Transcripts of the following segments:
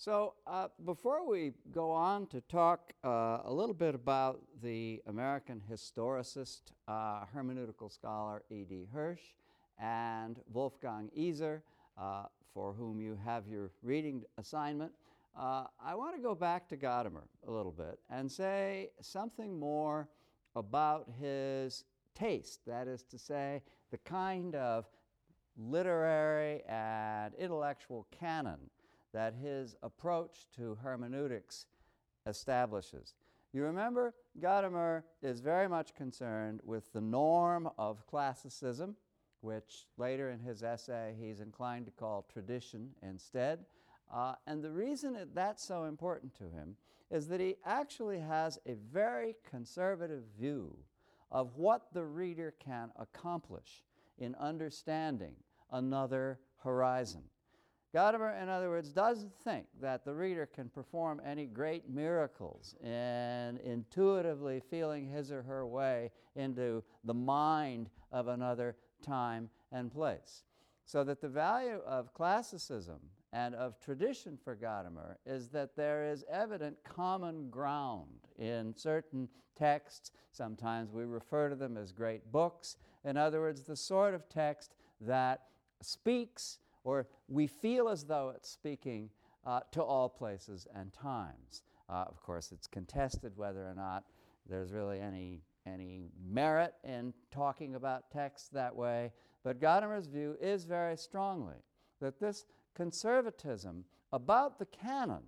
So, uh, before we go on to talk uh, a little bit about the American historicist, uh, hermeneutical scholar E.D. Hirsch, and Wolfgang Iser, uh, for whom you have your reading assignment, uh, I want to go back to Gadamer a little bit and say something more about his taste, that is to say, the kind of literary and intellectual canon that his approach to hermeneutics establishes. You remember, Gadamer is very much concerned with the norm of classicism, which later in his essay he's inclined to call tradition instead. Uh, and the reason that that's so important to him is that he actually has a very conservative view of what the reader can accomplish in understanding another horizon. Gadamer, in other words, doesn't think that the reader can perform any great miracles in intuitively feeling his or her way into the mind of another time and place. So that the value of classicism and of tradition for Gadamer is that there is evident common ground in certain texts. Sometimes we refer to them as great books. In other words, the sort of text that speaks or we feel as though it's speaking uh, to all places and times. Uh, of course, it's contested whether or not there's really any, any merit in talking about text that way, but Gadamer's view is very strongly that this conservatism about the canon,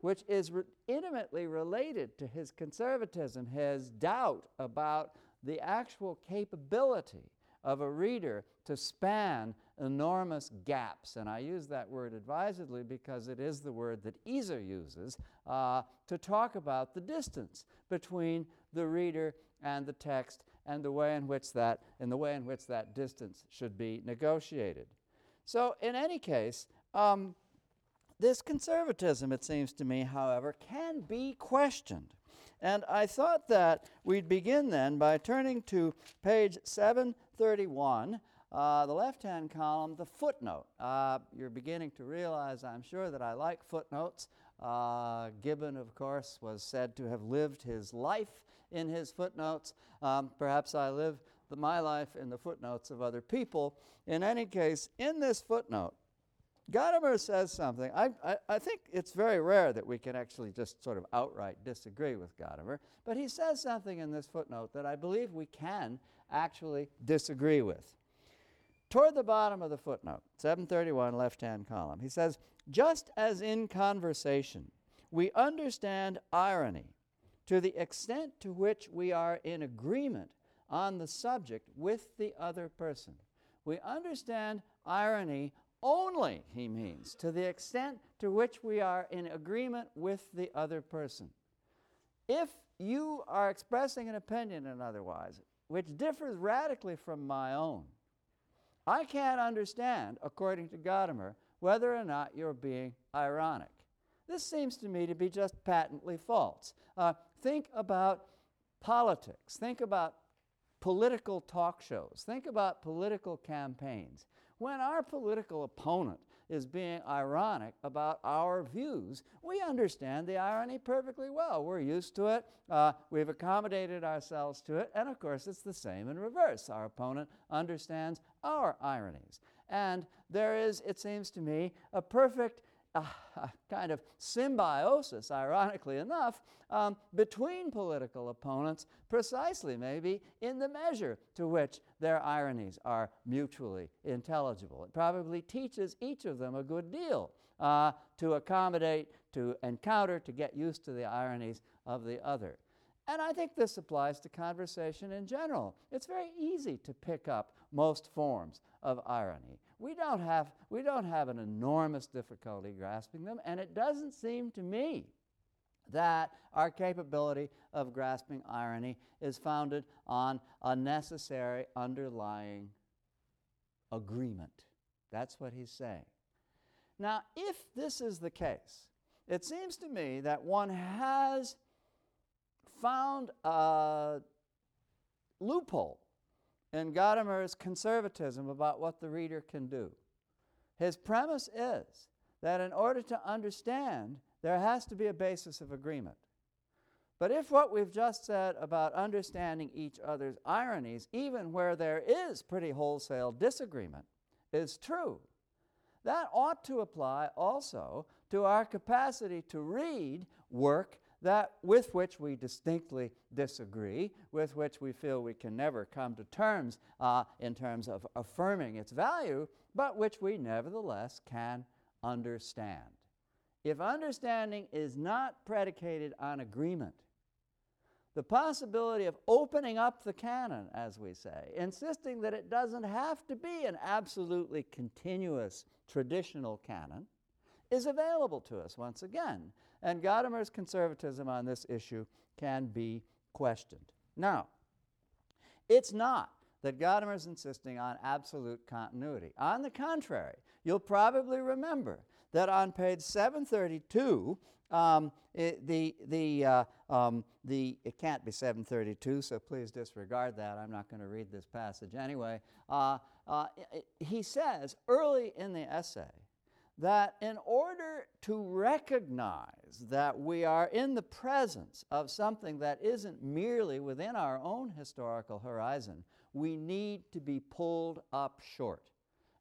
which is re- intimately related to his conservatism, his doubt about the actual capability of a reader to span enormous gaps. And I use that word advisedly because it is the word that Iser uses uh, to talk about the distance between the reader and the text and the way in which that, and the way in which that distance should be negotiated. So, in any case, um, this conservatism, it seems to me, however, can be questioned. And I thought that we'd begin then by turning to page 731 uh, the left-hand column, the footnote. Uh, you're beginning to realize, I'm sure, that I like footnotes. Uh, Gibbon, of course, was said to have lived his life in his footnotes. Um, perhaps I live the, my life in the footnotes of other people. In any case, in this footnote, Gadamer says something. I, I, I, think it's very rare that we can actually just sort of outright disagree with Gadamer, but he says something in this footnote that I believe we can actually disagree with toward the bottom of the footnote, 731, left hand column, he says, just as in conversation, we understand irony to the extent to which we are in agreement on the subject with the other person. We understand irony only, he means, to the extent to which we are in agreement with the other person. If you are expressing an opinion and otherwise, which differs radically from my own, I can't understand, according to Gadamer, whether or not you're being ironic. This seems to me to be just patently false. Uh, think about politics. Think about political talk shows. Think about political campaigns. When our political opponent is being ironic about our views, we understand the irony perfectly well. We're used to it, uh, we've accommodated ourselves to it, and of course, it's the same in reverse. Our opponent understands our ironies. And there is, it seems to me, a perfect uh, kind of symbiosis, ironically enough, um, between political opponents, precisely maybe in the measure to which their ironies are mutually intelligible. It probably teaches each of them a good deal uh, to accommodate, to encounter, to get used to the ironies of the other. And I think this applies to conversation in general. It's very easy to pick up most forms of irony. We don't have, we don't have an enormous difficulty grasping them, and it doesn't seem to me that our capability of grasping irony is founded on a necessary underlying agreement. That's what he's saying. Now, if this is the case, it seems to me that one has found a loophole in Gadamer's conservatism about what the reader can do. His premise is that in order to understand, there has to be a basis of agreement. But if what we've just said about understanding each other's ironies, even where there is pretty wholesale disagreement, is true, that ought to apply also to our capacity to read work that with which we distinctly disagree, with which we feel we can never come to terms uh, in terms of affirming its value, but which we nevertheless can understand. If understanding is not predicated on agreement, the possibility of opening up the canon, as we say, insisting that it doesn't have to be an absolutely continuous traditional canon, is available to us once again. And Gadamer's conservatism on this issue can be questioned. Now, it's not that Gadamer is insisting on absolute continuity. On the contrary, you'll probably remember that on page 732, um, it, the, the, uh, um, the, it can't be 732, so please disregard that. I'm not going to read this passage anyway. Uh, uh, he says early in the essay that in order to recognize that we are in the presence of something that isn't merely within our own historical horizon, we need to be pulled up short.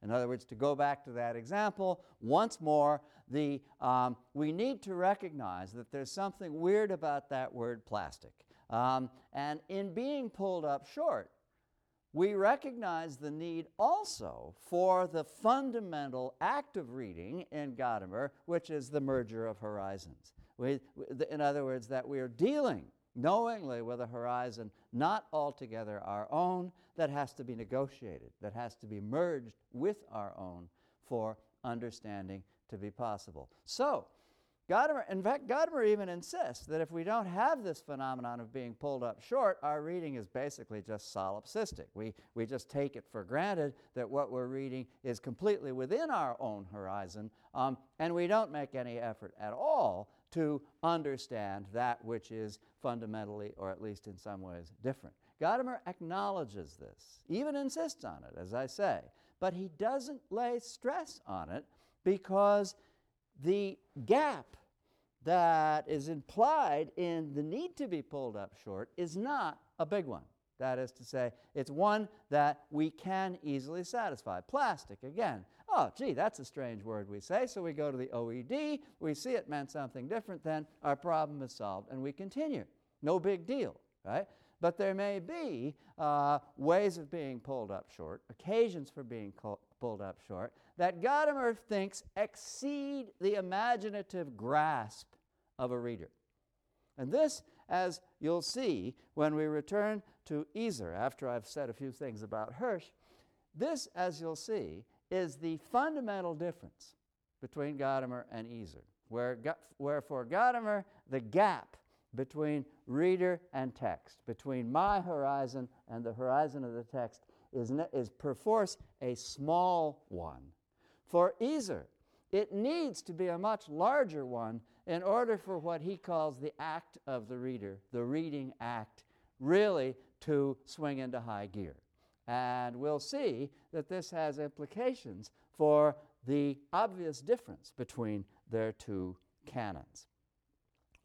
In other words, to go back to that example, once more, the, um, we need to recognize that there's something weird about that word plastic. Um, and in being pulled up short, we recognize the need also for the fundamental act of reading in Gadamer, which is the merger of horizons. We, in other words, that we are dealing knowingly with a horizon not altogether our own, that has to be negotiated, that has to be merged with our own for understanding to be possible. So, Gadamer, in fact, Gadamer even insists that if we don't have this phenomenon of being pulled up short, our reading is basically just solipsistic. We, we just take it for granted that what we're reading is completely within our own horizon, um, and we don't make any effort at all to understand that which is fundamentally, or at least in some ways, different. Gadamer acknowledges this, even insists on it, as I say, but he doesn't lay stress on it because the gap that is implied in the need to be pulled up short is not a big one. That is to say, it's one that we can easily satisfy. Plastic, again. Oh, gee, that's a strange word we say. So we go to the OED, we see it meant something different, then our problem is solved, and we continue. No big deal, right? But there may be uh, ways of being pulled up short, occasions for being pulled up short, that Gadamer thinks exceed the imaginative grasp of a reader. And this, as you'll see when we return to Iser, after I've said a few things about Hirsch, this, as you'll see, is the fundamental difference between Gadamer and Iser. where, where for Gadamer, the gap between reader and text, between my horizon and the horizon of the text, is, is perforce a small one. For Iser, it needs to be a much larger one in order for what he calls the act of the reader, the reading act, really to swing into high gear. And we'll see that this has implications for the obvious difference between their two canons.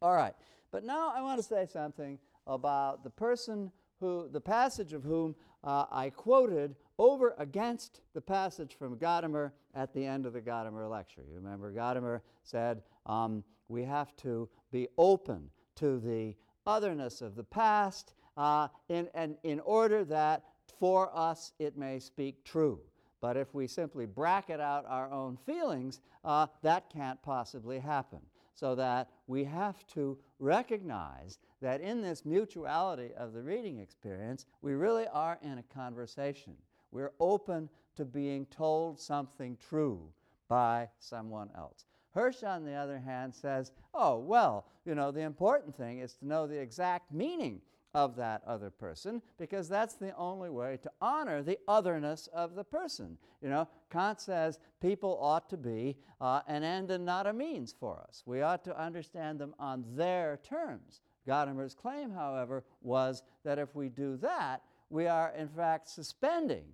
All right, but now I want to say something about the person who, the passage of whom uh, I quoted over against the passage from Gadamer at the end of the Gadamer lecture. You remember Gadamer said um, we have to be open to the otherness of the past uh, in, and in order that for us it may speak true. But if we simply bracket out our own feelings, uh, that can't possibly happen. So that we have to recognize that in this mutuality of the reading experience, we really are in a conversation. We're open to being told something true by someone else. Hirsch, on the other hand, says, oh, well, you know, the important thing is to know the exact meaning of that other person because that's the only way to honor the otherness of the person. You know, Kant says people ought to be uh, an end and not a means for us. We ought to understand them on their terms. Gadamer's claim, however, was that if we do that, we are in fact suspending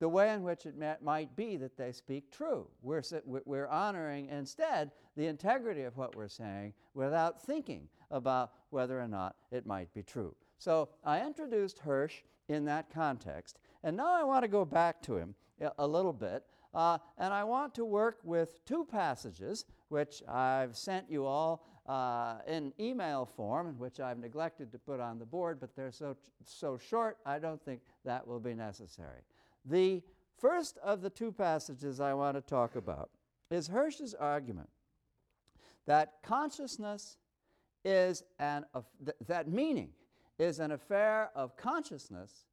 the way in which it might be that they speak true. We're, we're honoring instead the integrity of what we're saying without thinking about whether or not it might be true. So I introduced Hirsch in that context, and now I want to go back to him a little bit, uh, and I want to work with two passages which I've sent you all uh, in email form, which I've neglected to put on the board, but they're so, so short, I don't think that will be necessary. The first of the two passages I want to talk about is Hirsch's argument that consciousness is an, th- that meaning is an affair of consciousness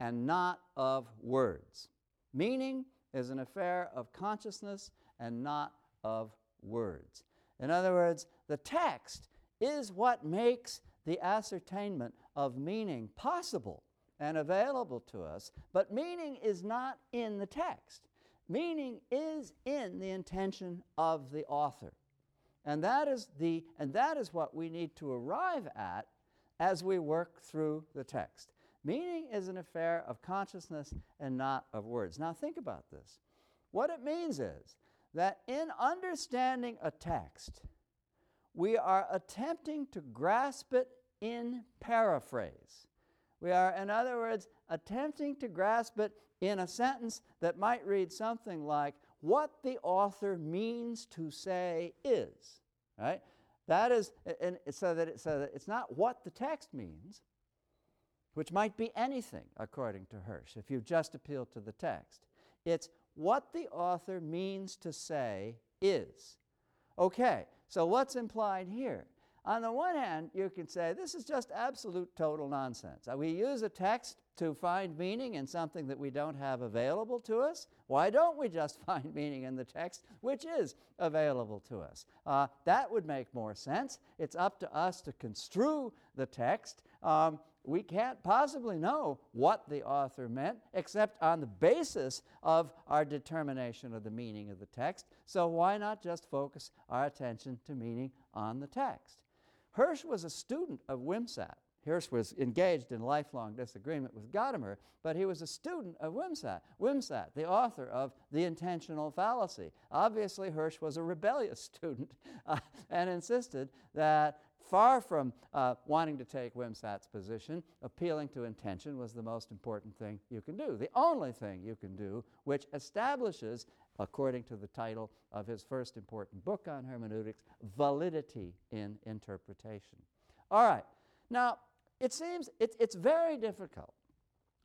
and not of words. Meaning is an affair of consciousness and not of words. In other words, the text is what makes the ascertainment of meaning possible and available to us, but meaning is not in the text. Meaning is in the intention of the author. And that is, the, and that is what we need to arrive at as we work through the text. Meaning is an affair of consciousness and not of words. Now, think about this. What it means is that in understanding a text, we are attempting to grasp it in paraphrase. We are, in other words, attempting to grasp it in a sentence that might read something like, What the author means to say is. Right? That is, and so that, it, so that it's not what the text means, which might be anything, according to Hirsch, if you just appeal to the text. It's what the author means to say is. Okay, so what's implied here? On the one hand, you can say this is just absolute total nonsense. Uh, we use a text to find meaning in something that we don't have available to us. Why don't we just find meaning in the text which is available to us? Uh, that would make more sense. It's up to us to construe the text. Um, we can't possibly know what the author meant except on the basis of our determination of the meaning of the text. So, why not just focus our attention to meaning on the text? Hirsch was a student of Wimsatt. Hirsch was engaged in lifelong disagreement with Gadamer, but he was a student of Wimsatt. Wimsatt, the author of The Intentional Fallacy. Obviously, Hirsch was a rebellious student uh, and insisted that far from uh, wanting to take Wimsatt's position, appealing to intention was the most important thing you can do. The only thing you can do which establishes, according to the title of his first important book on hermeneutics, validity in interpretation. All right. Now, it seems it, it's very difficult.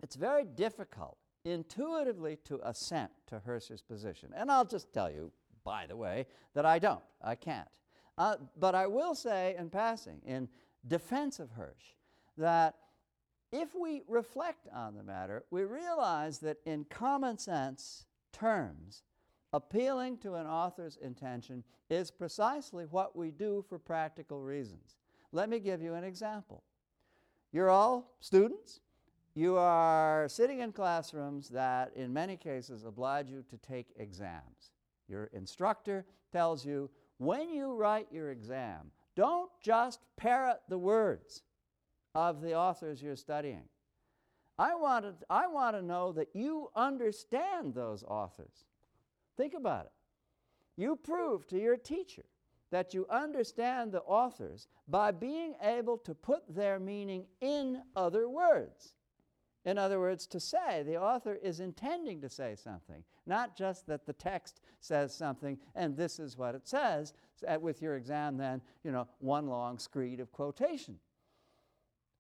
It's very difficult intuitively to assent to Hirsch's position. And I'll just tell you, by the way, that I don't. I can't. Uh, but I will say, in passing, in defense of Hirsch, that if we reflect on the matter, we realize that in common sense terms, appealing to an author's intention is precisely what we do for practical reasons. Let me give you an example. You're all students. You are sitting in classrooms that, in many cases, oblige you to take exams. Your instructor tells you when you write your exam, don't just parrot the words of the authors you're studying. I want, to, I want to know that you understand those authors. Think about it. You prove to your teacher that you understand the authors by being able to put their meaning in other words. In other words, to say the author is intending to say something, not just that the text says something and this is what it says. With your exam, then, you know, one long screed of quotation.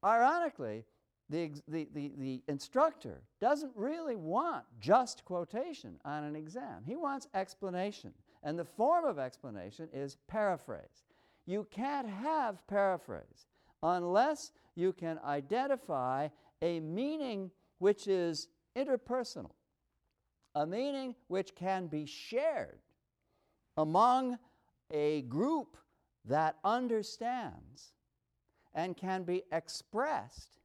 Ironically, the, the, the, the instructor doesn't really want just quotation on an exam, he wants explanation. And the form of explanation is paraphrase. You can't have paraphrase unless you can identify a meaning which is interpersonal, a meaning which can be shared among a group that understands and can be expressed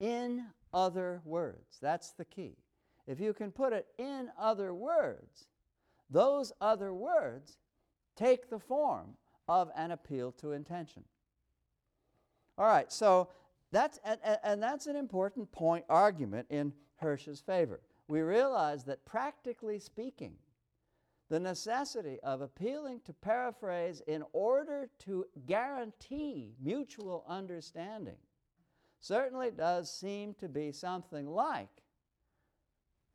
in other words. That's the key. If you can put it in other words, those other words take the form of an appeal to intention. All right, so that's, and, and that's an important point argument in Hirsch's favor. we realize that practically speaking, the necessity of appealing to paraphrase in order to guarantee mutual understanding certainly does seem to be something like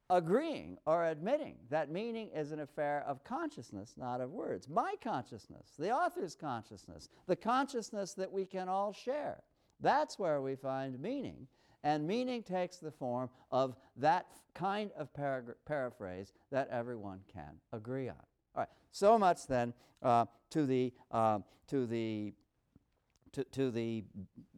agreeing or admitting that meaning is an affair of consciousness, not of words. My consciousness, the author's consciousness, the consciousness that we can all share. That's where we find meaning. And meaning takes the form of that kind of paraphrase that everyone can agree on. All right, so much then uh, to, the, uh, to, the, to, to the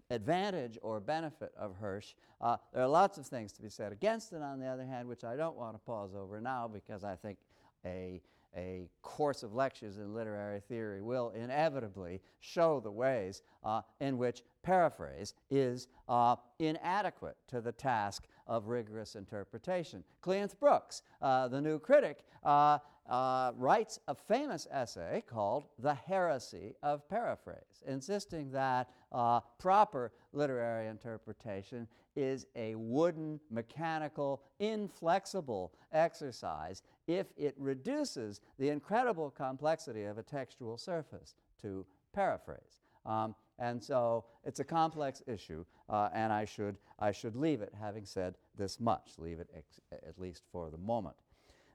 advantage or benefit of Hirsch. Uh, there are lots of things to be said against it, on the other hand, which I don't want to pause over now because I think a a course of lectures in literary theory will inevitably show the ways uh, in which paraphrase is uh, inadequate to the task of rigorous interpretation. Cleanth Brooks, uh, the new critic, uh, uh, writes a famous essay called The Heresy of Paraphrase, insisting that uh, proper literary interpretation is a wooden, mechanical, inflexible exercise if it reduces the incredible complexity of a textual surface to paraphrase. Um, and so it's a complex issue, uh, and I should, I should leave it having said this much, leave it at least for the moment.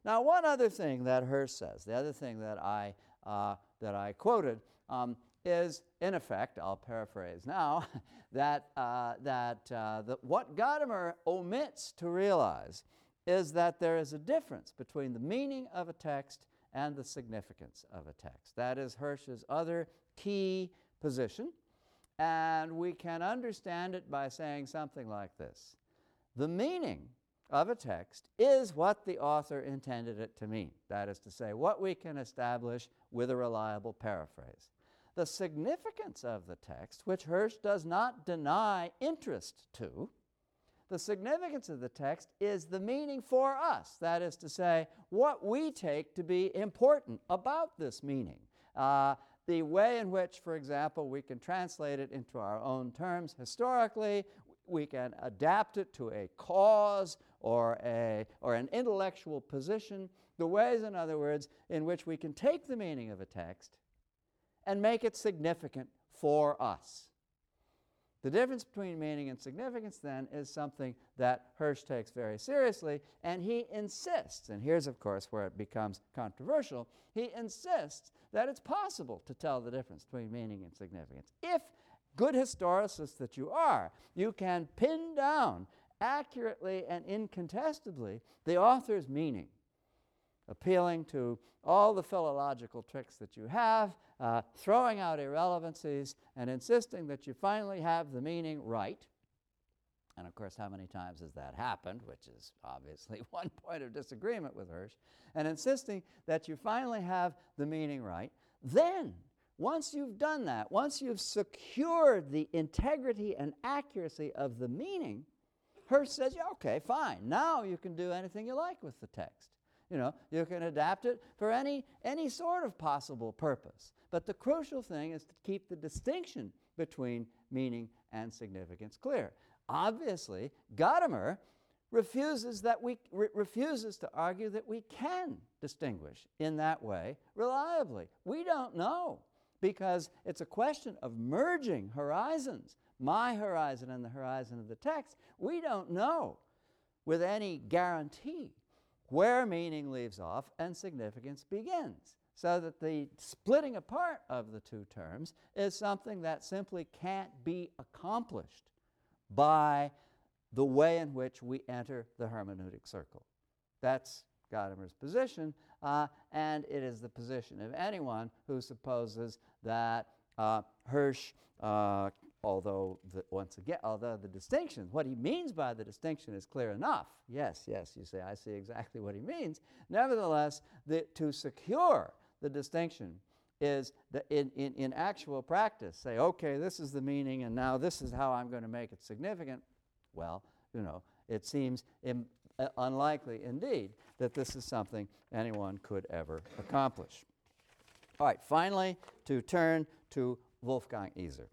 Now, one other thing that Hirsch says, the other thing that I, uh, that I quoted, um, is, in effect, I'll paraphrase now, that, uh, that, uh, that what Gadamer omits to realize is that there is a difference between the meaning of a text and the significance of a text. That is Hirsch's other key position, and we can understand it by saying something like this The meaning of a text is what the author intended it to mean. That is to say, what we can establish with a reliable paraphrase. The significance of the text, which Hirsch does not deny interest to, the significance of the text is the meaning for us. That is to say, what we take to be important about this meaning. Uh, the way in which, for example, we can translate it into our own terms historically, we can adapt it to a cause or, a, or an intellectual position, the ways, in other words, in which we can take the meaning of a text and make it significant for us. The difference between meaning and significance, then, is something that Hirsch takes very seriously, and he insists, and here's, of course, where it becomes controversial, he insists that it's possible to tell the difference between meaning and significance. If, good historicist that you are, you can pin down accurately and incontestably the author's meaning, appealing to all the philological tricks that you have uh, throwing out irrelevancies and insisting that you finally have the meaning right. And of course, how many times has that happened, which is obviously one point of disagreement with Hirsch, and insisting that you finally have the meaning right. Then, once you've done that, once you've secured the integrity and accuracy of the meaning, Hirsch says, yeah, okay, fine. Now you can do anything you like with the text. You know, you can adapt it for any, any sort of possible purpose. But the crucial thing is to keep the distinction between meaning and significance clear. Obviously, Gadamer refuses, that we, re- refuses to argue that we can distinguish in that way reliably. We don't know because it's a question of merging horizons, my horizon and the horizon of the text. We don't know with any guarantee where meaning leaves off and significance begins. So that the splitting apart of the two terms is something that simply can't be accomplished by the way in which we enter the hermeneutic circle. That's Gadamer's position, uh, and it is the position of anyone who supposes that uh, Hirsch uh, although the, once again, although the distinction, what he means by the distinction is clear enough. Yes, yes, you say, I see exactly what he means. Nevertheless, the, to secure the distinction is that in, in, in actual practice, say, okay, this is the meaning, and now this is how I'm going to make it significant. Well, you know, it seems Im- uh, unlikely indeed that this is something anyone could ever accomplish. All right, finally, to turn to Wolfgang Iser.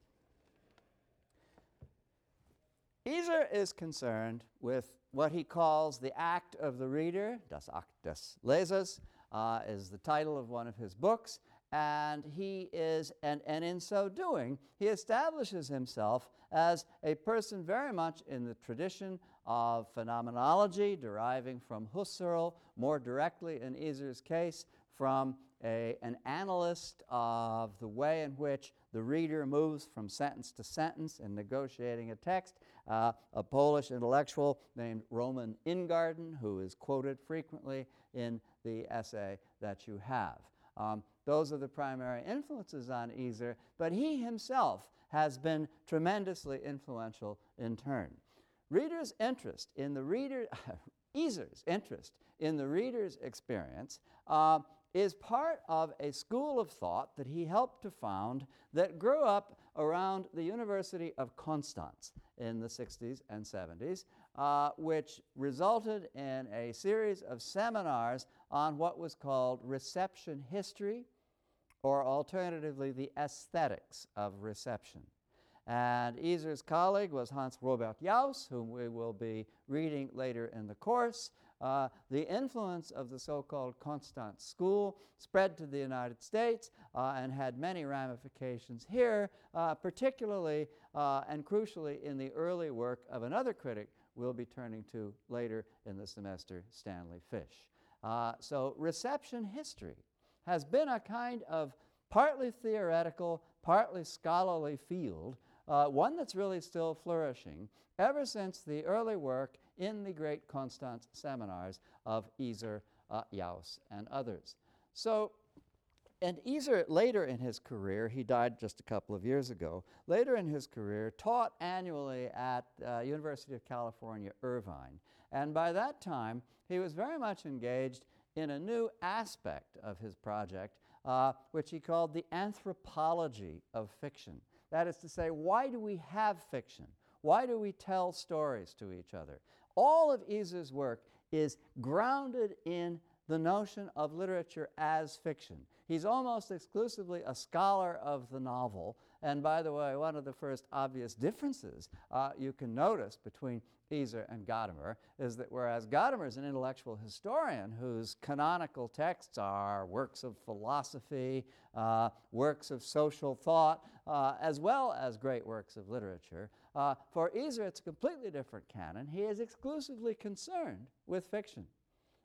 Iser is concerned with what he calls the act of the reader, das Akt des Lesers, uh, is the title of one of his books, and he is, and, and in so doing, he establishes himself as a person very much in the tradition of phenomenology, deriving from Husserl, more directly in Iser's case, from a, an analyst of the way in which the reader moves from sentence to sentence in negotiating a text, uh, a Polish intellectual named Roman Ingarden, who is quoted frequently in the essay that you have. Um, those are the primary influences on Iser, but he himself has been tremendously influential in turn. Readers' interest in the reader, Iser's interest in the reader's experience uh, is part of a school of thought that he helped to found that grew up around the University of Konstanz in the 60s and 70s, uh, which resulted in a series of seminars on what was called reception history, or alternatively, the aesthetics of reception. And Iser's colleague was Hans Robert Jauss, whom we will be reading later in the course. Uh, the influence of the so called Konstanz school spread to the United States uh, and had many ramifications here, uh, particularly uh, and crucially in the early work of another critic we'll be turning to later in the semester, Stanley Fish. Uh, so, reception history has been a kind of partly theoretical, partly scholarly field, uh, one that's really still flourishing ever since the early work in the great Konstanz seminars of Iser, uh, Jauss, and others. So, and Iser, later in his career, he died just a couple of years ago, later in his career, taught annually at uh, University of California, Irvine. And by that time, he was very much engaged in a new aspect of his project, uh, which he called the anthropology of fiction. That is to say, why do we have fiction? Why do we tell stories to each other? All of Iser's work is grounded in the notion of literature as fiction. He's almost exclusively a scholar of the novel. And by the way, one of the first obvious differences uh, you can notice between Iser and Gadamer is that whereas Gadamer is an intellectual historian whose canonical texts are works of philosophy, uh, works of social thought, uh, as well as great works of literature, uh, for Iser it's a completely different canon. He is exclusively concerned with fiction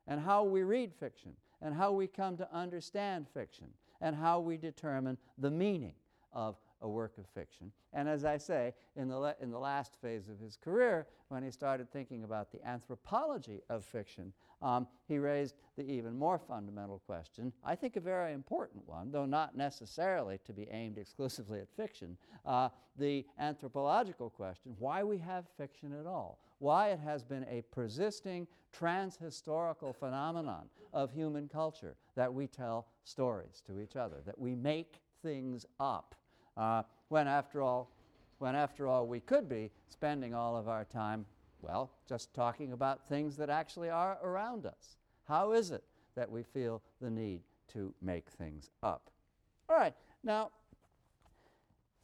and how we read fiction and how we come to understand fiction and how we determine the meaning of a work of fiction. And as I say, in the, in the last phase of his career, when he started thinking about the anthropology of fiction, um, he raised the even more fundamental question, I think a very important one, though not necessarily to be aimed exclusively at fiction, uh, the anthropological question why we have fiction at all, why it has been a persisting transhistorical phenomenon of human culture that we tell stories to each other, that we make things up uh, when after all, when after all we could be spending all of our time, well, just talking about things that actually are around us. How is it that we feel the need to make things up? All right, now,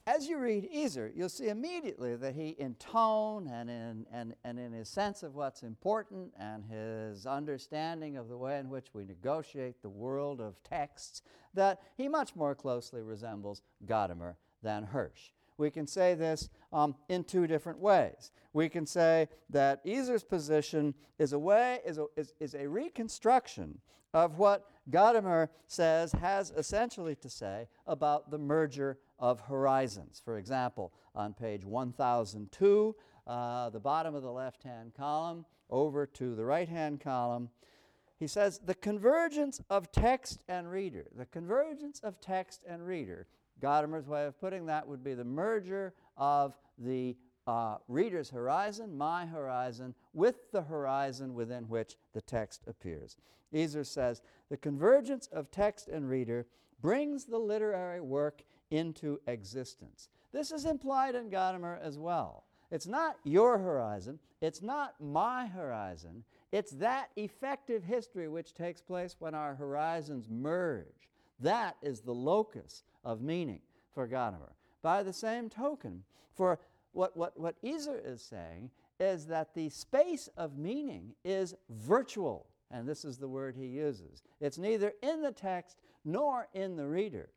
as you read Iser, you'll see immediately that he, in tone and in, and, and in his sense of what's important and his understanding of the way in which we negotiate the world of texts, that he much more closely resembles Gadamer than Hirsch. We can say this um, in two different ways. We can say that Iser's position is a way is a, is, is a reconstruction of what Gadamer says has essentially to say about the merger of horizons. For example, on page 1002, uh, the bottom of the left hand column, over to the right hand column, he says the convergence of text and reader, the convergence of text and reader, Gadamer's way of putting that would be the merger of the uh, reader's horizon, my horizon, with the horizon within which the text appears. Iser says the convergence of text and reader brings the literary work into existence. This is implied in Gadamer as well. It's not your horizon, it's not my horizon, it's that effective history which takes place when our horizons merge. That is the locus of meaning for Gadamer. By the same token, for what, what, what Iser is saying is that the space of meaning is virtual, and this is the word he uses. It's neither in the text nor in the reader,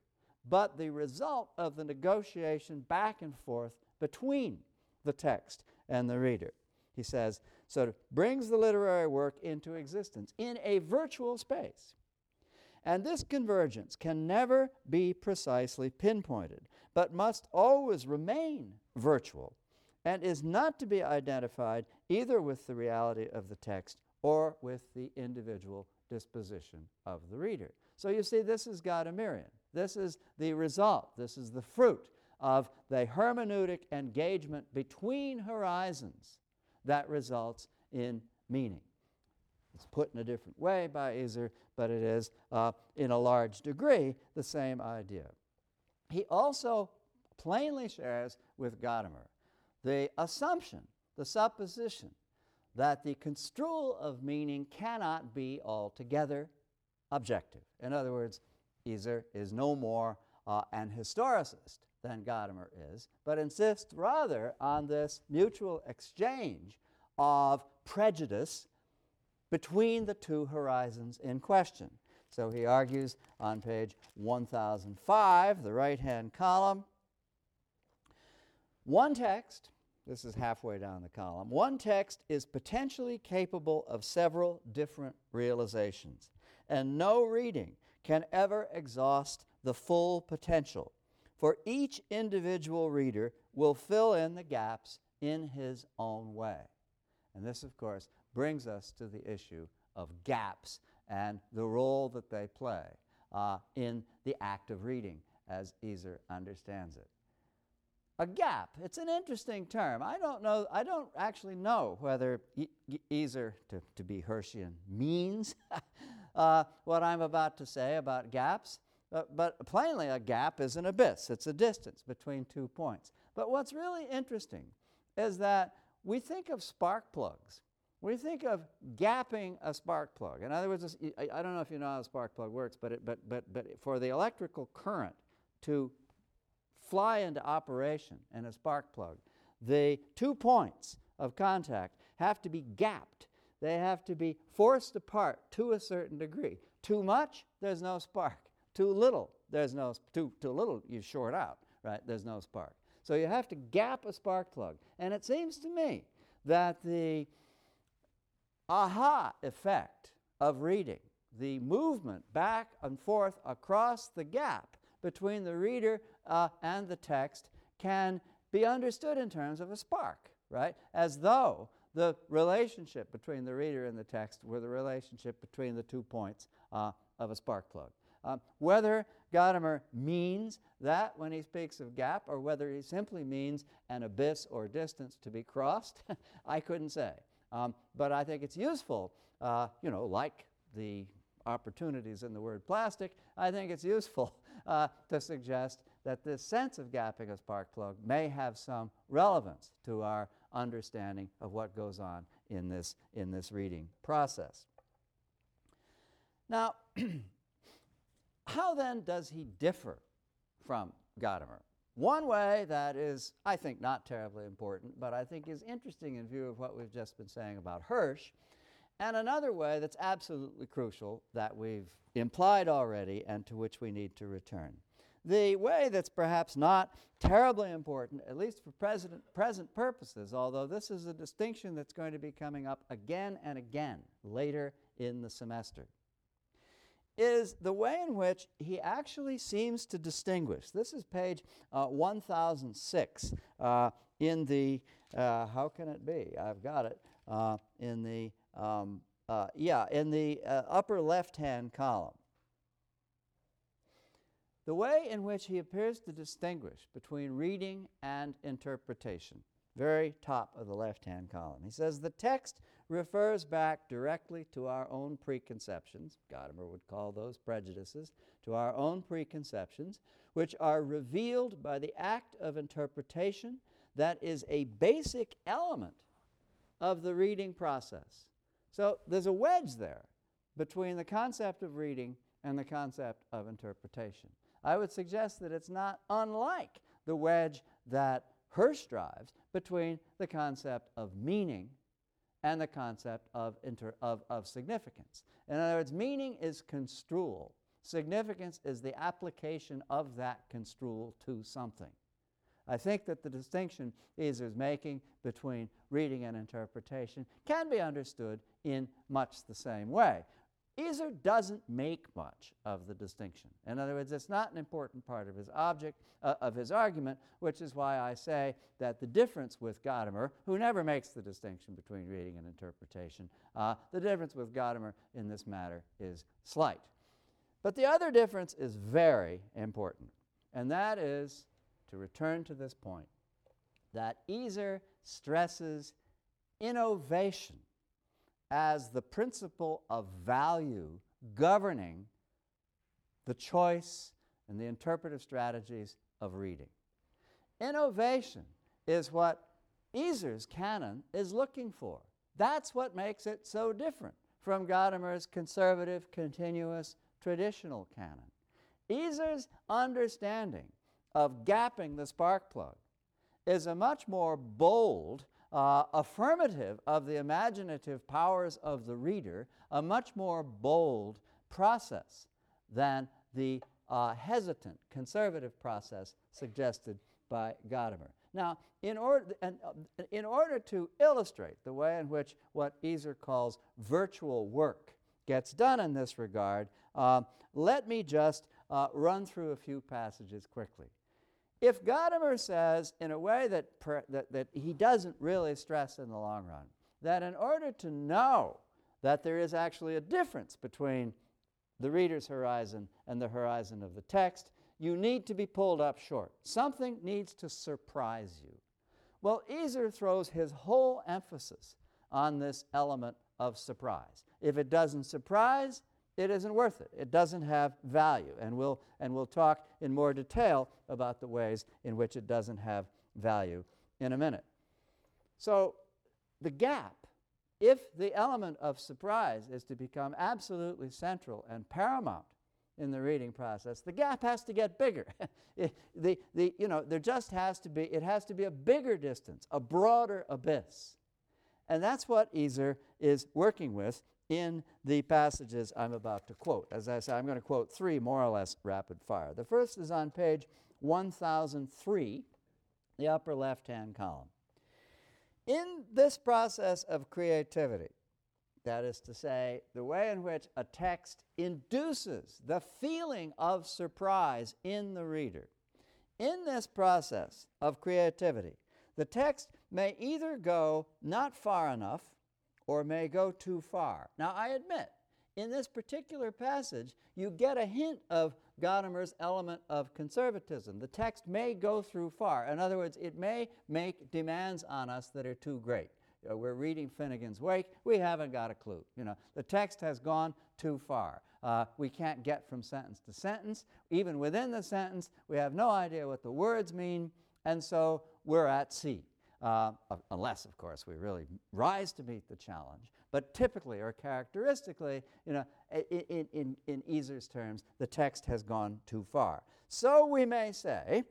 but the result of the negotiation back and forth between the text and the reader. He says, so it brings the literary work into existence in a virtual space. And this convergence can never be precisely pinpointed, but must always remain virtual and is not to be identified either with the reality of the text or with the individual disposition of the reader. So you see, this is Gadamerean. This is the result, this is the fruit of the hermeneutic engagement between horizons that results in meaning. It's put in a different way by Iser, but it is, uh, in a large degree, the same idea. He also plainly shares with Gadamer the assumption, the supposition, that the construal of meaning cannot be altogether objective. In other words, Iser is no more uh, an historicist than Gadamer is, but insists rather on this mutual exchange of prejudice between the two horizons in question. So he argues on page 1005, the right hand column. One text, this is halfway down the column, one text is potentially capable of several different realizations, and no reading can ever exhaust the full potential, for each individual reader will fill in the gaps in his own way. And this, of course, brings us to the issue of gaps and the role that they play uh, in the act of reading, as Iser understands it. A gap, it's an interesting term. I don't know, I don't actually know whether Iser, to, to be Hirschian, means uh, what I'm about to say about gaps. Uh, but plainly, a gap is an abyss. It's a distance between two points. But what's really interesting is that we think of spark plugs. We think of gapping a spark plug. In other words, I don't know if you know how a spark plug works, but, it, but, but, but for the electrical current to fly into operation in a spark plug, the two points of contact have to be gapped. They have to be forced apart to a certain degree. Too much, there's no spark. Too little, there's no, too, too little, you short out, right? There's no spark. So you have to gap a spark plug. And it seems to me that the aha effect of reading, the movement back and forth across the gap between the reader uh, and the text, can be understood in terms of a spark, right? As though the relationship between the reader and the text were the relationship between the two points uh, of a spark plug. Um, whether Gadamer means that when he speaks of gap or whether he simply means an abyss or distance to be crossed, I couldn't say. Um, but I think it's useful, uh, you know, like the opportunities in the word plastic, I think it's useful uh, to suggest that this sense of gapping a spark plug may have some relevance to our understanding of what goes on in this, in this reading process. Now, How then does he differ from Gadamer? One way that is, I think, not terribly important, but I think is interesting in view of what we've just been saying about Hirsch, and another way that's absolutely crucial that we've implied already and to which we need to return. The way that's perhaps not terribly important, at least for present, present purposes, although this is a distinction that's going to be coming up again and again later in the semester is the way in which he actually seems to distinguish. This is page uh, 1006 uh, in the, uh, how can it be? I've got it uh, in the, um, uh, yeah, in the uh, upper left hand column. The way in which he appears to distinguish between reading and interpretation, very top of the left hand column. He says the text refers back directly to our own preconceptions, Gadamer would call those prejudices, to our own preconceptions, which are revealed by the act of interpretation that is a basic element of the reading process. So there's a wedge there between the concept of reading and the concept of interpretation. I would suggest that it's not unlike the wedge that Hirsch drives between the concept of meaning and the concept of, inter, of, of significance. In other words, meaning is construal. Significance is the application of that construal to something. I think that the distinction Iser is making between reading and interpretation can be understood in much the same way. Iser doesn't make much of the distinction. In other words, it's not an important part of his object, uh, of his argument, which is why I say that the difference with Gadamer, who never makes the distinction between reading and interpretation, uh, the difference with Gadamer in this matter is slight. But the other difference is very important, and that is to return to this point that Iser stresses innovation as the principle of value governing the choice and the interpretive strategies of reading. Innovation is what Iser's canon is looking for. That's what makes it so different from Gadamer's conservative, continuous, traditional canon. Iser's understanding of gapping the spark plug is a much more bold uh, affirmative of the imaginative powers of the reader, a much more bold process than the uh, hesitant, conservative process suggested by Gadamer. Now, in order, and, uh, in order to illustrate the way in which what Iser calls virtual work gets done in this regard, uh, let me just uh, run through a few passages quickly. If Gadamer says, in a way that, per, that, that he doesn't really stress in the long run, that in order to know that there is actually a difference between the reader's horizon and the horizon of the text, you need to be pulled up short. Something needs to surprise you. Well, Iser throws his whole emphasis on this element of surprise. If it doesn't surprise, it isn't worth it. It doesn't have value. And we'll, and we'll talk in more detail about the ways in which it doesn't have value in a minute. So, the gap, if the element of surprise is to become absolutely central and paramount in the reading process, the gap has to get bigger. the, the, you know, there just has to be, it has to be a bigger distance, a broader abyss. And that's what Iser is working with in the passages I'm about to quote. As I say, I'm going to quote three more or less rapid fire. The first is on page 1003, the upper left hand column. In this process of creativity, that is to say, the way in which a text induces the feeling of surprise in the reader, in this process of creativity, the text may either go not far enough or may go too far. Now, I admit, in this particular passage, you get a hint of Gadamer's element of conservatism. The text may go through far. In other words, it may make demands on us that are too great. We're reading Finnegans Wake, we haven't got a clue. You know, the text has gone too far. Uh, we can't get from sentence to sentence. Even within the sentence, we have no idea what the words mean, and so we're at sea uh, unless, of course, we really rise to meet the challenge. But typically or characteristically, you know, in, in, in Iser's terms, the text has gone too far. So we may say,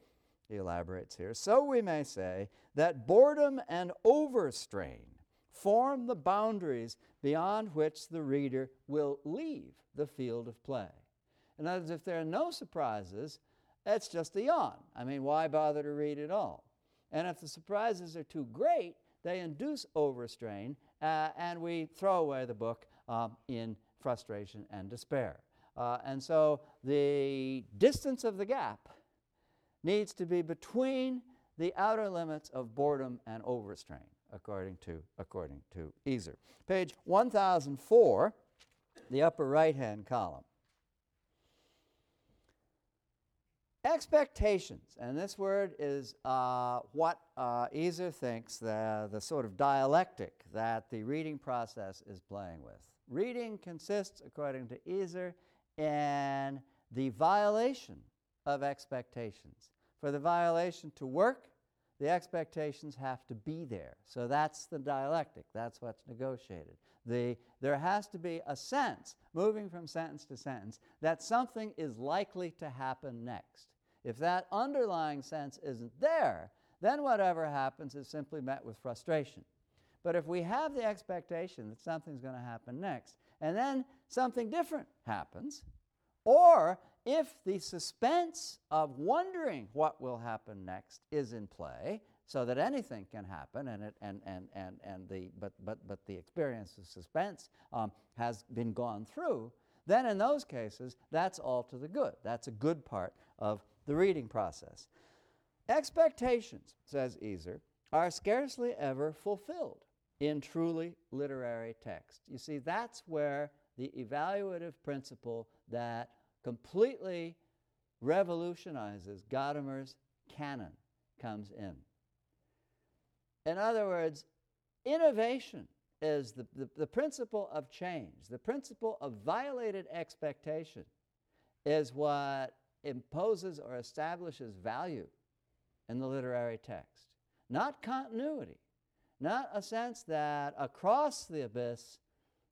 he elaborates here, so we may say that boredom and overstrain form the boundaries beyond which the reader will leave the field of play. In other words, if there are no surprises, it's just a yawn. I mean, why bother to read at all? And if the surprises are too great, they induce overstrain, uh, and we throw away the book um, in frustration and despair. Uh, and so the distance of the gap needs to be between the outer limits of boredom and overstrain, according to, according to Iser. Page 1004, the upper right hand column. Expectations, and this word is uh, what uh, Iser thinks the, the sort of dialectic that the reading process is playing with. Reading consists, according to Iser, in the violation of expectations. For the violation to work, the expectations have to be there. So that's the dialectic, that's what's negotiated. The, there has to be a sense, moving from sentence to sentence, that something is likely to happen next. If that underlying sense isn't there, then whatever happens is simply met with frustration. But if we have the expectation that something's going to happen next, and then something different happens, or if the suspense of wondering what will happen next is in play, so that anything can happen, and it and and and and the but but but the experience of suspense um, has been gone through, then in those cases, that's all to the good. That's a good part of the reading process. Expectations, says Iser, are scarcely ever fulfilled in truly literary text. You see, that's where the evaluative principle that completely revolutionizes Gadamer's canon comes in. In other words, innovation is the, the, the, principle of change, the principle of violated expectation is what imposes or establishes value in the literary text, not continuity, not a sense that across the abyss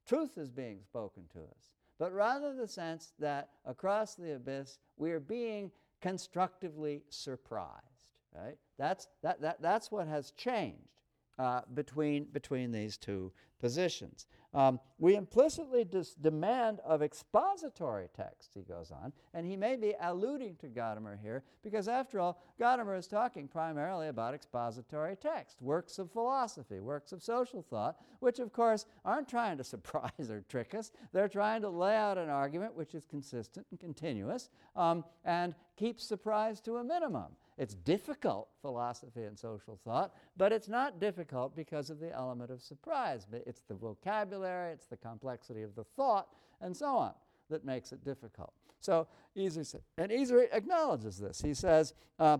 truth is being spoken to us, but rather the sense that across the abyss we are being constructively surprised. Right? That's, that, that, that's what has changed uh, between, between these two positions. Um, we implicitly demand of expository text, he goes on, and he may be alluding to Gadamer here because, after all, Gadamer is talking primarily about expository text, works of philosophy, works of social thought, which, of course, aren't trying to surprise or trick us. They're trying to lay out an argument which is consistent and continuous um, and keeps surprise to a minimum. It's difficult, philosophy and social thought, but it's not difficult because of the element of surprise. It's the vocabulary, it's the complexity of the thought, and so on that makes it difficult. So said, and Iser acknowledges this. He says, uh,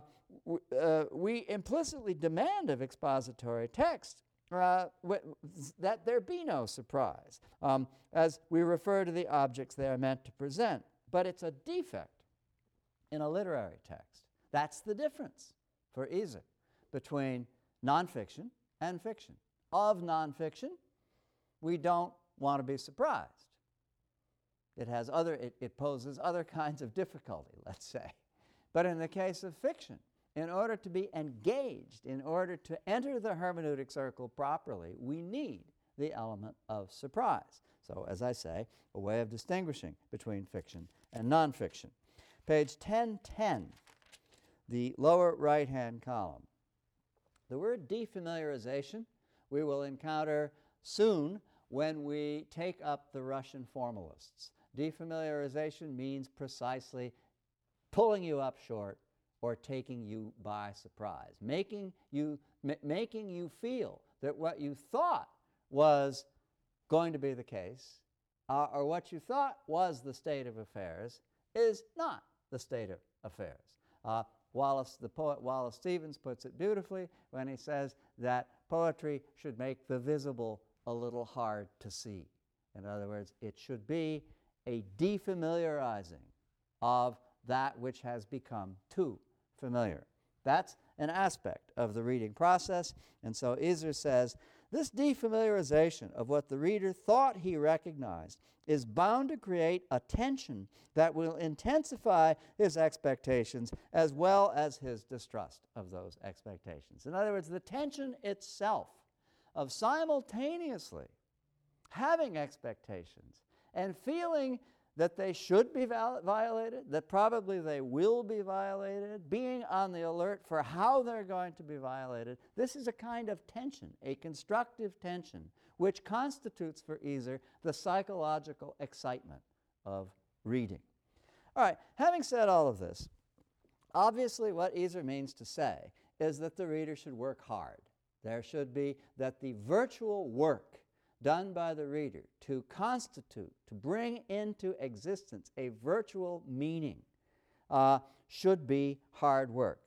uh, we implicitly demand of expository text uh, that there be no surprise, um, as we refer to the objects they are meant to present. But it's a defect in a literary text. That's the difference for Iser between nonfiction and fiction. Of nonfiction, we don't want to be surprised. It has other it, it poses other kinds of difficulty, let's say. But in the case of fiction, in order to be engaged, in order to enter the hermeneutic circle properly, we need the element of surprise. So, as I say, a way of distinguishing between fiction and nonfiction. Page 1010 the lower right hand column. The word defamiliarization we will encounter soon when we take up the Russian formalists. Defamiliarization means precisely pulling you up short or taking you by surprise, making you, making you feel that what you thought was going to be the case uh, or what you thought was the state of affairs is not the state of affairs. Uh, Wallace, the poet Wallace Stevens puts it beautifully when he says that poetry should make the visible a little hard to see. In other words, it should be a defamiliarizing of that which has become too familiar. That's an aspect of the reading process. And so Iser says this defamiliarization of what the reader thought he recognized is bound to create a tension that will intensify his expectations as well as his distrust of those expectations. In other words, the tension itself of simultaneously having expectations and feeling that they should be violated, that probably they will be violated, being on the alert for how they're going to be violated. This is a kind of tension, a constructive tension, which constitutes for Iser the psychological excitement of reading. All right, having said all of this, obviously what Iser means to say is that the reader should work hard. There should be that the virtual work done by the reader to constitute, to bring into existence a virtual meaning uh, should be hard work.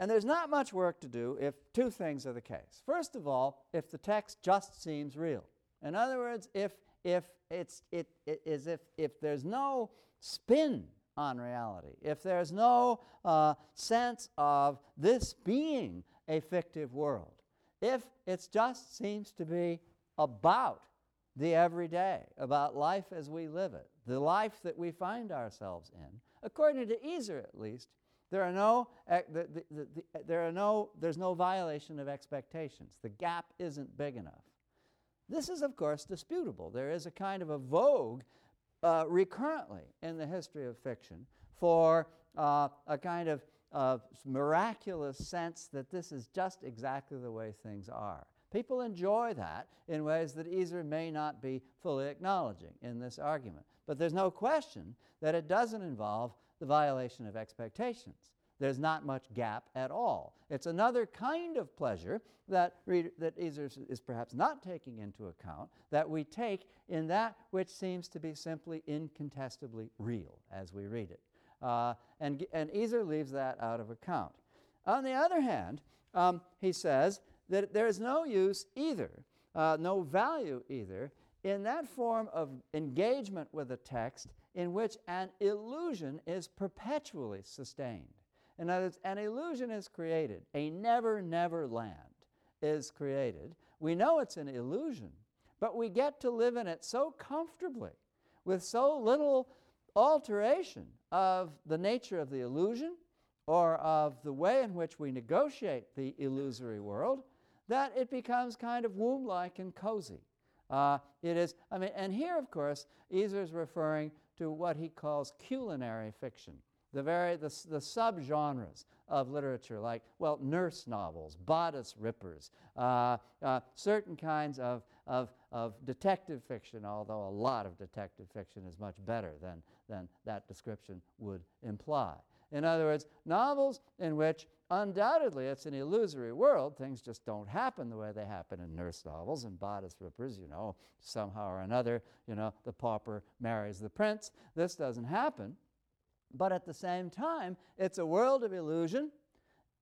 And there's not much work to do if two things are the case. First of all, if the text just seems real. In other words, if, if it's it, it is if, if there's no spin on reality, if there's no uh, sense of this being a fictive world, if it just seems to be about the everyday, about life as we live it, the life that we find ourselves in, according to Iser at least, There are no, the, the, the, there are no, there's no violation of expectations. The gap isn't big enough. This is, of course, disputable. There is a kind of a vogue uh, recurrently in the history of fiction for uh, a kind of uh, miraculous sense that this is just exactly the way things are. People enjoy that in ways that Iser may not be fully acknowledging in this argument. But there's no question that it doesn't involve the violation of expectations. There's not much gap at all. It's another kind of pleasure that, reader, that Iser is perhaps not taking into account that we take in that which seems to be simply incontestably real as we read it. Uh, and, and Iser leaves that out of account. On the other hand, um, he says that there is no use either, uh, no value either, in that form of engagement with a text in which an illusion is perpetually sustained. In other words, an illusion is created, a never, never land is created. We know it's an illusion, but we get to live in it so comfortably with so little alteration of the nature of the illusion or of the way in which we negotiate the illusory world that it becomes kind of womb like and cozy. Uh, it is, I mean, and here, of course, Iser is referring to what he calls culinary fiction, the very the, the subgenres of literature, like well, nurse novels, bodice rippers, uh, uh, certain kinds of, of, of detective fiction. Although a lot of detective fiction is much better than than that description would imply. In other words, novels in which undoubtedly it's an illusory world, things just don't happen the way they happen in nurse novels and bodice rippers, you know, somehow or another, you know, the pauper marries the prince. This doesn't happen. But at the same time, it's a world of illusion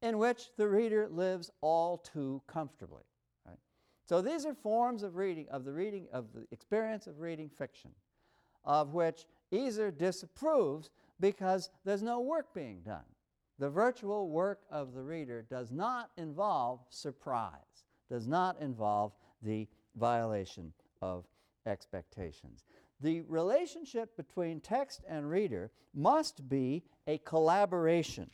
in which the reader lives all too comfortably. Right? So these are forms of reading, of the reading, of the experience of reading fiction, of which Iser disapproves because there's no work being done. The virtual work of the reader does not involve surprise, does not involve the violation of expectations. The relationship between text and reader must be a collaboration,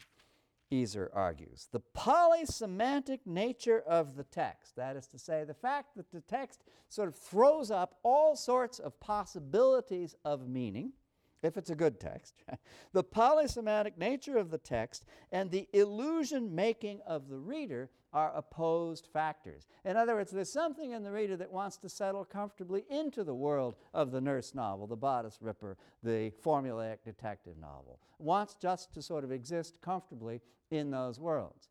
Iser argues. The polysemantic nature of the text, that is to say, the fact that the text sort of throws up all sorts of possibilities of meaning, if it's a good text, the polysemantic nature of the text and the illusion making of the reader are opposed factors. In other words, there's something in the reader that wants to settle comfortably into the world of the nurse novel, the bodice ripper, the formulaic detective novel, wants just to sort of exist comfortably in those worlds.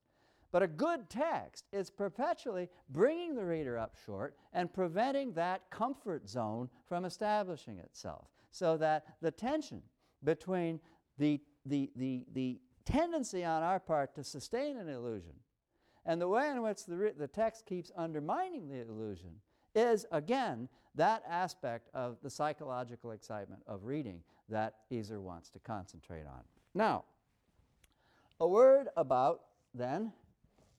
But a good text is perpetually bringing the reader up short and preventing that comfort zone from establishing itself so that the tension between the, the, the, the tendency on our part to sustain an illusion and the way in which the, the text keeps undermining the illusion is, again, that aspect of the psychological excitement of reading that Iser wants to concentrate on. Now, a word about, then,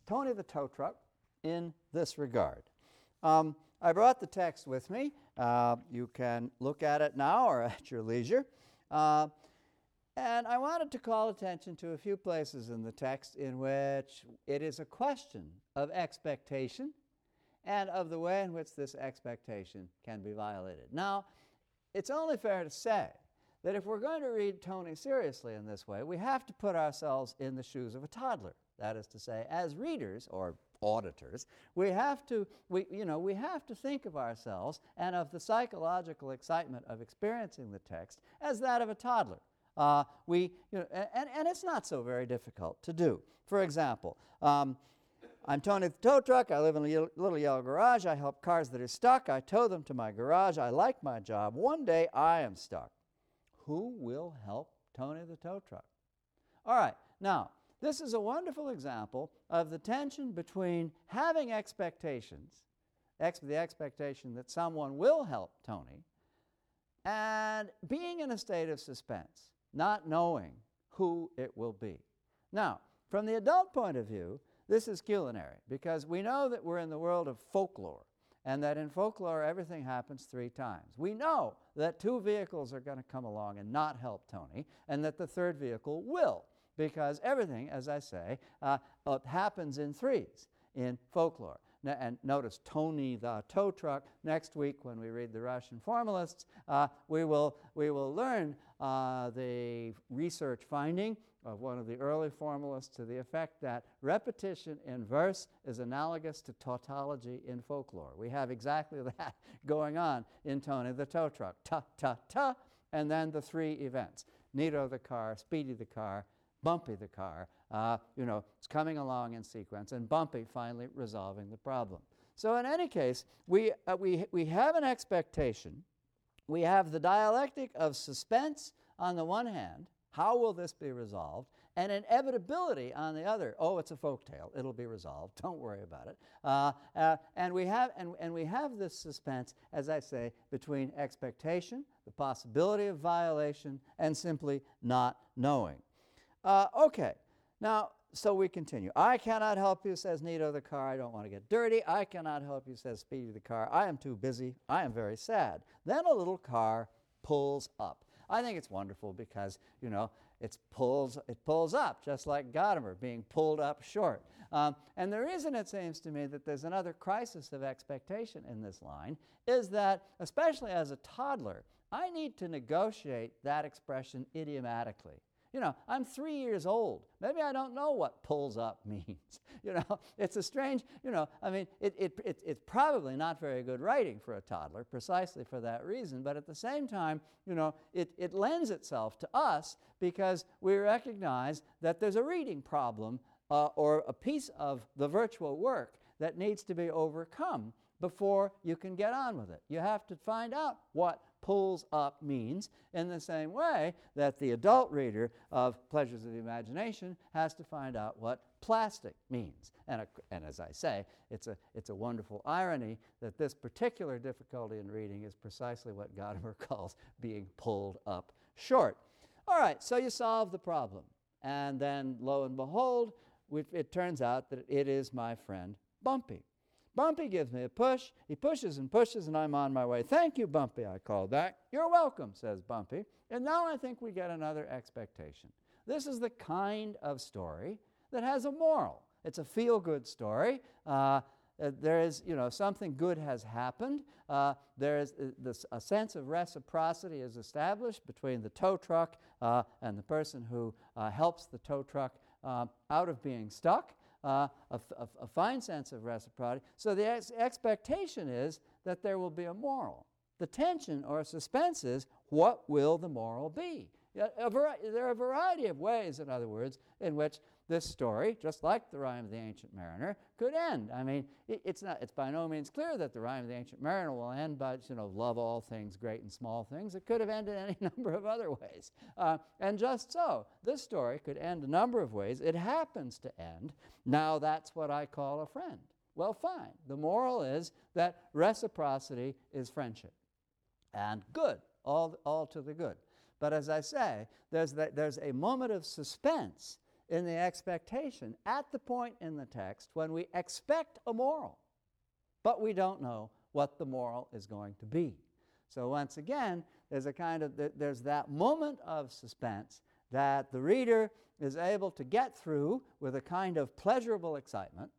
Tony the Tow Truck in this regard. Um, I brought the text with me. Uh, you can look at it now or at your leisure. Uh, and I wanted to call attention to a few places in the text in which it is a question of expectation and of the way in which this expectation can be violated. Now, it's only fair to say that if we're going to read Tony seriously in this way, we have to put ourselves in the shoes of a toddler. That is to say, as readers, or auditors, we have to, we, you know, we have to think of ourselves and of the psychological excitement of experiencing the text as that of a toddler. Uh, we, you know, and, and it's not so very difficult to do. For example, um, I'm Tony the tow truck. I live in a little yellow garage. I help cars that are stuck. I tow them to my garage. I like my job. One day I am stuck. Who will help Tony the tow truck? All right, now, this is a wonderful example of the tension between having expectations, ex- the expectation that someone will help Tony, and being in a state of suspense, not knowing who it will be. Now, from the adult point of view, this is culinary because we know that we're in the world of folklore and that in folklore everything happens three times. We know that two vehicles are going to come along and not help Tony, and that the third vehicle will because everything, as I say, uh, happens in threes in folklore. And notice Tony the tow truck. Next week, when we read the Russian formalists, uh, we, will, we will learn uh, the research finding of one of the early formalists to the effect that repetition in verse is analogous to tautology in folklore. We have exactly that going on in Tony the tow truck. Ta, ta, ta, and then the three events. Neato the car, Speedy the car, Bumpy the car, uh, you know, it's coming along in sequence, and Bumpy finally resolving the problem. So in any case, we, uh, we, we have an expectation. We have the dialectic of suspense on the one hand, how will this be resolved? And inevitability on the other. Oh, it's a folk tale. It'll be resolved. Don't worry about it. Uh, uh, and, we have, and, and we have this suspense, as I say, between expectation, the possibility of violation, and simply not knowing. Uh, okay, now, so we continue. I cannot help you, says Neato the car. I don't want to get dirty. I cannot help you, says Speedy the car. I am too busy. I am very sad. Then a little car pulls up. I think it's wonderful because, you know, it pulls, it pulls up, just like Gadamer being pulled up short. Um, and the reason it seems to me that there's another crisis of expectation in this line is that, especially as a toddler, I need to negotiate that expression idiomatically. You know, I'm three years old. Maybe I don't know what pulls up means. you know, it's a strange, you know, I mean, it, it, it, it's probably not very good writing for a toddler, precisely for that reason. But at the same time, you know, it, it lends itself to us because we recognize that there's a reading problem uh, or a piece of the virtual work that needs to be overcome before you can get on with it. You have to find out what pulls up means in the same way that the adult reader of Pleasures of the Imagination has to find out what plastic means. And, a, and as I say, it's a, it's a wonderful irony that this particular difficulty in reading is precisely what Gadamer calls being pulled up short. All right, so you solve the problem. And then, lo and behold, it turns out that it is my friend Bumpy. Bumpy gives me a push. He pushes and pushes, and I'm on my way. Thank you, Bumpy, I call back. You're welcome, says Bumpy. And now I think we get another expectation. This is the kind of story that has a moral. It's a feel good story. Uh, uh, there is, you know, something good has happened. Uh, there is uh, this, a sense of reciprocity is established between the tow truck uh, and the person who helps the tow truck out of being stuck uh, a, a, a, fine sense of reciprocity. So the ex expectation is that there will be a moral. The tension or suspense is what will the moral be? there are a variety of ways, in other words, in which this story, just like the Rime of the Ancient Mariner, could end. I mean, it, it's, not, it's by no means clear that the Rime of the Ancient Mariner will end by, you know, love all things, great and small things. It could have ended any number of other ways. Uh, and just so, this story could end a number of ways. It happens to end. Now that's what I call a friend. Well, fine. The moral is that reciprocity is friendship. And good, all, all to the good. But as I say, there's, the, there's a moment of suspense in the expectation at the point in the text when we expect a moral, but we don't know what the moral is going to be. So once again, there's a kind of there's that moment of suspense that the reader is able to get through with a kind of pleasurable excitement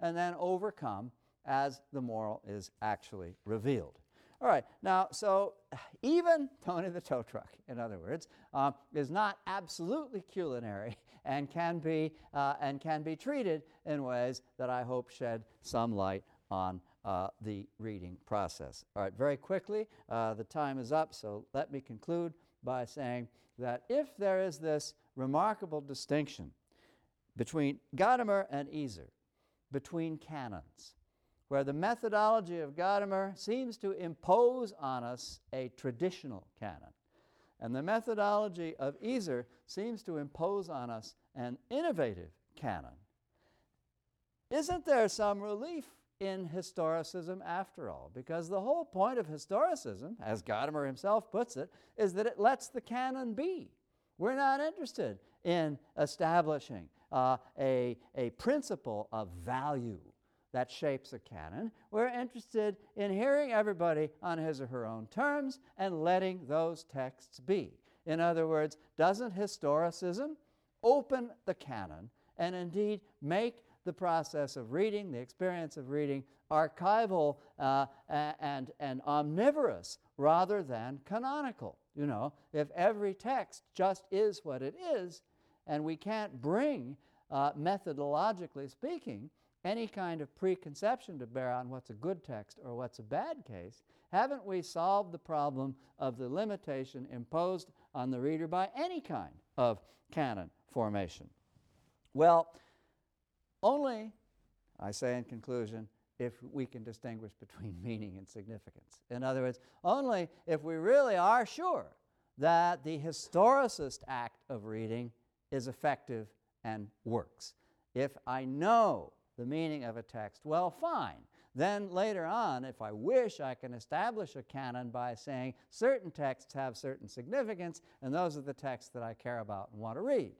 and then overcome as the moral is actually revealed. All right, now, so even Tony the tow truck, in other words, uh, is not absolutely culinary and can be uh, and can be treated in ways that I hope shed some light on uh, the reading process. All right, very quickly, uh, the time is up, so let me conclude by saying that if there is this remarkable distinction between Gadamer and Iser, between canons, where the methodology of Gadamer seems to impose on us a traditional canon, and the methodology of Iser seems to impose on us an innovative canon. Isn't there some relief in historicism after all? Because the whole point of historicism, as Gadamer himself puts it, is that it lets the canon be. We're not interested in establishing uh, a, a principle of value that shapes a canon. We're interested in hearing everybody on his or her own terms and letting those texts be. In other words, doesn't historicism open the canon and indeed make the process of reading, the experience of reading, archival uh, and, and omnivorous rather than canonical. You know, if every text just is what it is, and we can't bring, uh, methodologically speaking, any kind of preconception to bear on what's a good text or what's a bad case, haven't we solved the problem of the limitation imposed on the reader by any kind of canon formation? Well, only, I say in conclusion, if we can distinguish between meaning and significance. In other words, only if we really are sure that the historicist act of reading is effective and works. If I know the meaning of a text, well, fine. Then later on, if I wish, I can establish a canon by saying certain texts have certain significance, and those are the texts that I care about and want to read.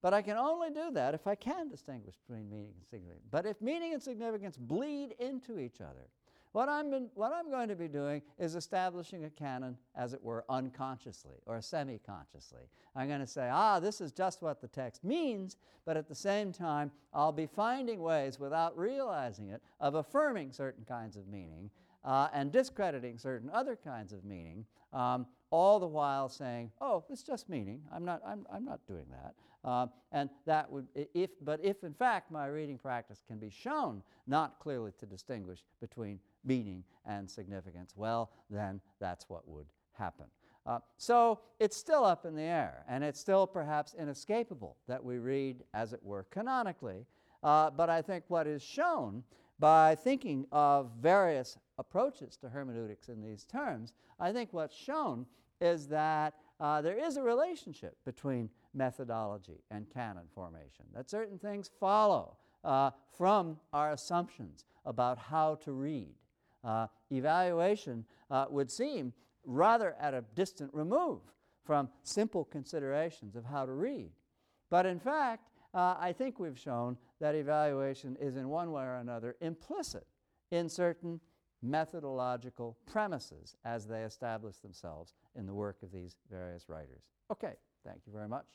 But I can only do that if I can distinguish between meaning and significance. But if meaning and significance bleed into each other, what I'm, what I'm going to be doing is establishing a canon, as it were, unconsciously or semi consciously. I'm going to say, ah, this is just what the text means, but at the same time, I'll be finding ways, without realizing it, of affirming certain kinds of meaning uh, and discrediting certain other kinds of meaning, um, all the while saying, oh, it's just meaning. I'm not, I'm, I'm not doing that. Uh, and that would, if, but if in fact my reading practice can be shown not clearly to distinguish between meaning and significance, well, then that's what would happen. Uh, so it's still up in the air, and it's still perhaps inescapable that we read, as it were, canonically. Uh, but I think what is shown by thinking of various approaches to hermeneutics in these terms, I think what's shown is that uh, there is a relationship between methodology and canon formation, that certain things follow uh, from our assumptions about how to read. Uh, evaluation uh, would seem rather at a distant remove from simple considerations of how to read. But in fact, uh, I think we've shown that evaluation is in one way or another implicit in certain methodological premises as they establish themselves in the work of these various writers. Okay, thank you very much.